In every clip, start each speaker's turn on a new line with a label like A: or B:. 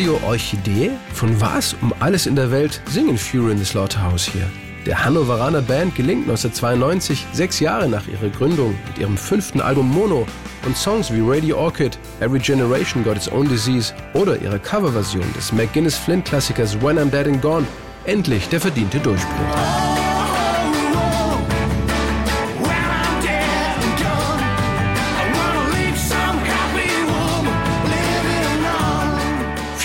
A: Radio Orchidee? Von was um alles in der Welt singen Fury in the Slaughterhouse hier? Der Hannoveraner Band gelingt 1992, sechs Jahre nach ihrer Gründung, mit ihrem fünften Album Mono und Songs wie Radio Orchid, Every Generation Got Its Own Disease oder ihrer Coverversion des McGuinness Flint Klassikers When I'm Dead and Gone endlich der verdiente Durchbruch.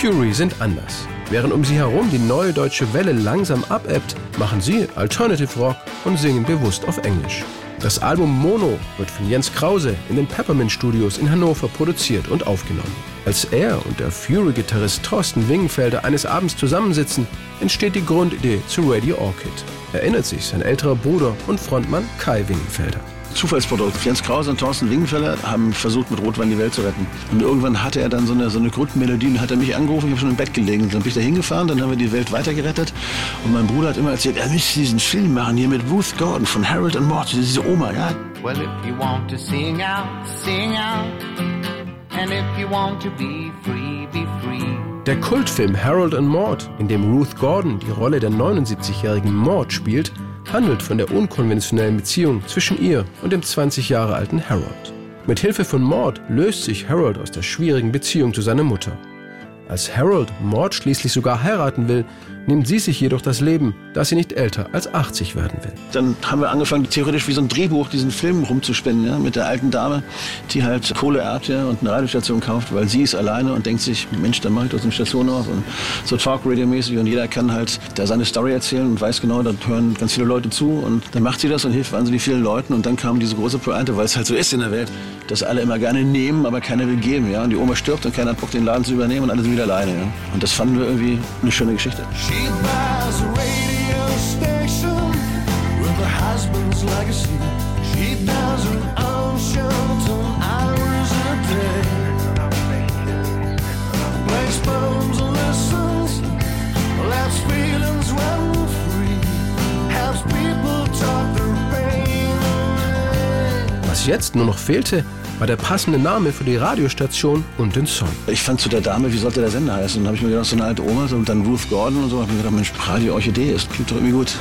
A: Fury sind anders. Während um sie herum die neue deutsche Welle langsam abebbt, machen sie Alternative Rock und singen bewusst auf Englisch. Das Album Mono wird von Jens Krause in den Peppermint Studios in Hannover produziert und aufgenommen. Als er und der Fury-Gitarrist Thorsten Wingenfelder eines Abends zusammensitzen, entsteht die Grundidee zu Radio Orchid. Erinnert sich sein älterer Bruder und Frontmann Kai Wingenfelder.
B: Zufallsprodukt. Jens Krause und Thorsten Wingenfeller haben versucht, mit Rotwein die Welt zu retten. Und irgendwann hatte er dann so eine, so eine Grundmelodie und hat er mich angerufen, ich habe schon im Bett gelegen. Dann bin ich da hingefahren, dann haben wir die Welt weitergerettet. Und mein Bruder hat immer erzählt, er müsste diesen Film machen hier mit Ruth Gordon von Harold and Mort, diese Oma, ja. Well, if you want to sing out, sing out.
A: And if you want to be free, be free. Der Kultfilm Harold and Mort, in dem Ruth Gordon die Rolle der 79-jährigen Mort spielt, handelt von der unkonventionellen Beziehung zwischen ihr und dem 20 Jahre alten Harold. Mit Hilfe von Maud löst sich Harold aus der schwierigen Beziehung zu seiner Mutter. Als Harold Maud schließlich sogar heiraten will, nimmt sie sich jedoch das Leben, da sie nicht älter als 80 werden will.
B: Dann haben wir angefangen, theoretisch wie so ein Drehbuch diesen Film rumzuspenden, ja, mit der alten Dame, die halt Kohle erbt ja, und eine Radiostation kauft, weil sie ist alleine und denkt sich, Mensch, dann mache ich doch eine Station auf und so Talk-Radio-mäßig und jeder kann halt da seine Story erzählen und weiß genau, da hören ganz viele Leute zu und dann macht sie das und hilft wahnsinnig vielen Leuten und dann kam diese große Pointe, weil es halt so ist in der Welt, dass alle immer gerne nehmen, aber keiner will geben, ja, und die Oma stirbt und keiner hat Bock, den Laden zu übernehmen und alle sind wieder alleine, ja. Und das fanden wir irgendwie eine schöne Geschichte. Radio station with legacy. She does her own show till hours a day. Plays poems and listens, lets feelings run free. Helps people talk their pain Was jetzt nur noch fehlte, war der passende Name für die Radiostation und den Song. Ich fand zu der Dame, wie sollte der Sender heißen? Und dann habe ich mir gedacht, so eine alte Oma und dann Ruth Gordon und so. habe ich mir gedacht, Mensch, Radio Orchidee, das klingt doch irgendwie gut.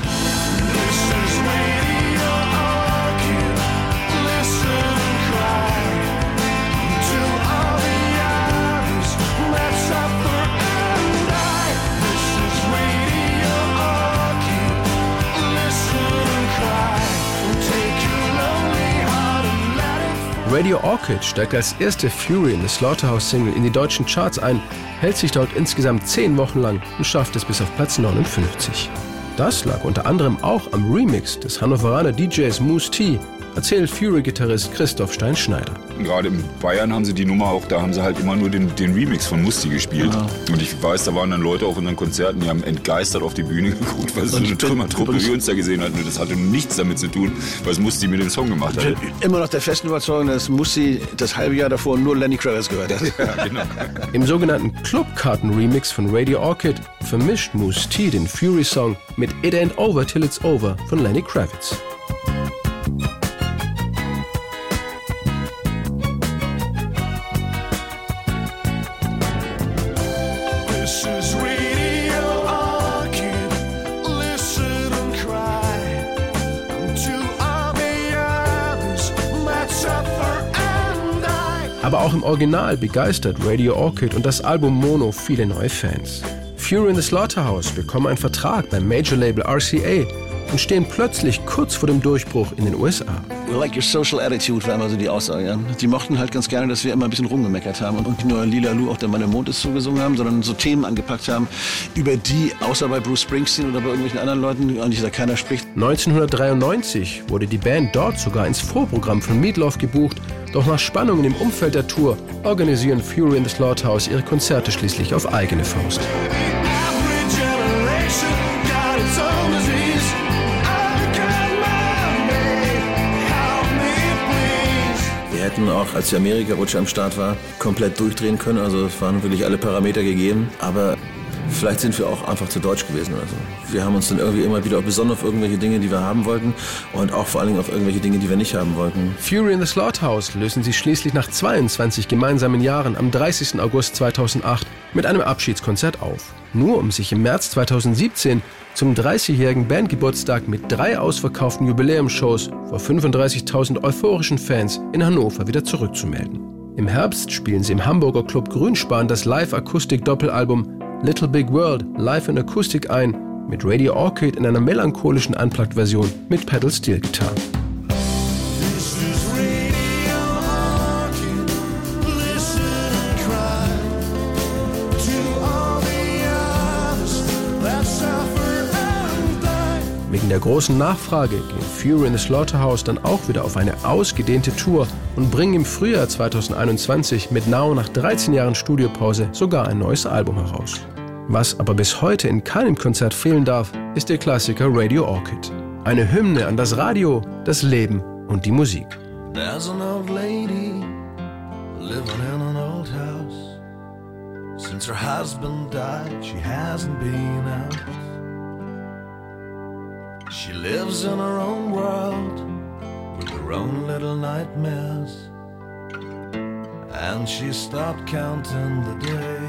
A: Radio Orchid steigt als erste Fury in the Slaughterhouse Single in die deutschen Charts ein, hält sich dort insgesamt zehn Wochen lang und schafft es bis auf Platz 59. Das lag unter anderem auch am Remix des Hannoveraner DJs Moose T, erzählt Fury-Gitarrist Christoph Stein-Schneider.
C: Gerade in Bayern haben sie die Nummer auch, da haben sie halt immer nur den, den Remix von Musti gespielt. Ja. Und ich weiß, da waren dann Leute auf unseren Konzerten, die haben entgeistert auf die Bühne geguckt, weil so eine Trümmertruppe wie uns da gesehen hat. Das hatte nichts damit zu tun, was Musti mit dem Song gemacht hat.
B: Immer noch der festen Überzeugung, dass Musti das halbe Jahr davor nur Lenny Kravitz gehört hat. Ja,
A: genau. Im sogenannten Clubkarten-Remix von Radio Orchid vermischt T den Fury-Song mit It Ain't Over Till It's Over von Lenny Kravitz. Aber auch im Original begeistert Radio Orchid und das Album Mono viele neue Fans. Fury in the Slaughterhouse bekommen einen Vertrag beim Major-Label RCA und stehen plötzlich kurz vor dem Durchbruch in den USA.
B: We like your social attitude, war immer so die Aussage. Ja. Die mochten halt ganz gerne, dass wir immer ein bisschen rumgemeckert haben und nicht nur Lila Lu, auch der Mann im Mond ist zugesungen haben, sondern so Themen angepackt haben, über die, außer bei Bruce Springsteen oder bei irgendwelchen anderen Leuten, eigentlich da keiner spricht.
A: 1993 wurde die Band dort sogar ins Vorprogramm von Meatloaf gebucht, doch nach Spannungen im Umfeld der Tour organisieren Fury in the Slaughterhouse ihre Konzerte schließlich auf eigene Faust.
B: Hätten auch, als die Amerika-Rutsche am Start war, komplett durchdrehen können. Also es waren wirklich alle Parameter gegeben. Aber Vielleicht sind wir auch einfach zu deutsch gewesen oder so. Wir haben uns dann irgendwie immer wieder besonnen auf irgendwelche Dinge, die wir haben wollten und auch vor allen Dingen auf irgendwelche Dinge, die wir nicht haben wollten.
A: Fury in the Slaughterhouse lösen sie schließlich nach 22 gemeinsamen Jahren am 30. August 2008 mit einem Abschiedskonzert auf. Nur um sich im März 2017 zum 30-jährigen Bandgeburtstag mit drei ausverkauften Jubiläumsshows vor 35.000 euphorischen Fans in Hannover wieder zurückzumelden. Im Herbst spielen sie im Hamburger Club Grünspan das Live-Akustik-Doppelalbum Little Big World live in Akustik ein, mit Radio Orchid in einer melancholischen Unplugged-Version mit Pedal-Steel-Gitarren. Wegen der großen Nachfrage gehen Fury in the Slaughterhouse dann auch wieder auf eine ausgedehnte Tour und bringen im Frühjahr 2021 mit Now nach 13 Jahren Studiopause sogar ein neues Album heraus. Was aber bis heute in keinem Konzert fehlen darf, ist der Klassiker Radio Orchid. Eine Hymne an das Radio, das Leben und die Musik. There's an old lady living in an old house. Since her husband died, she hasn't been out. She lives in her own world with her own little nightmares. And she stopped counting the days.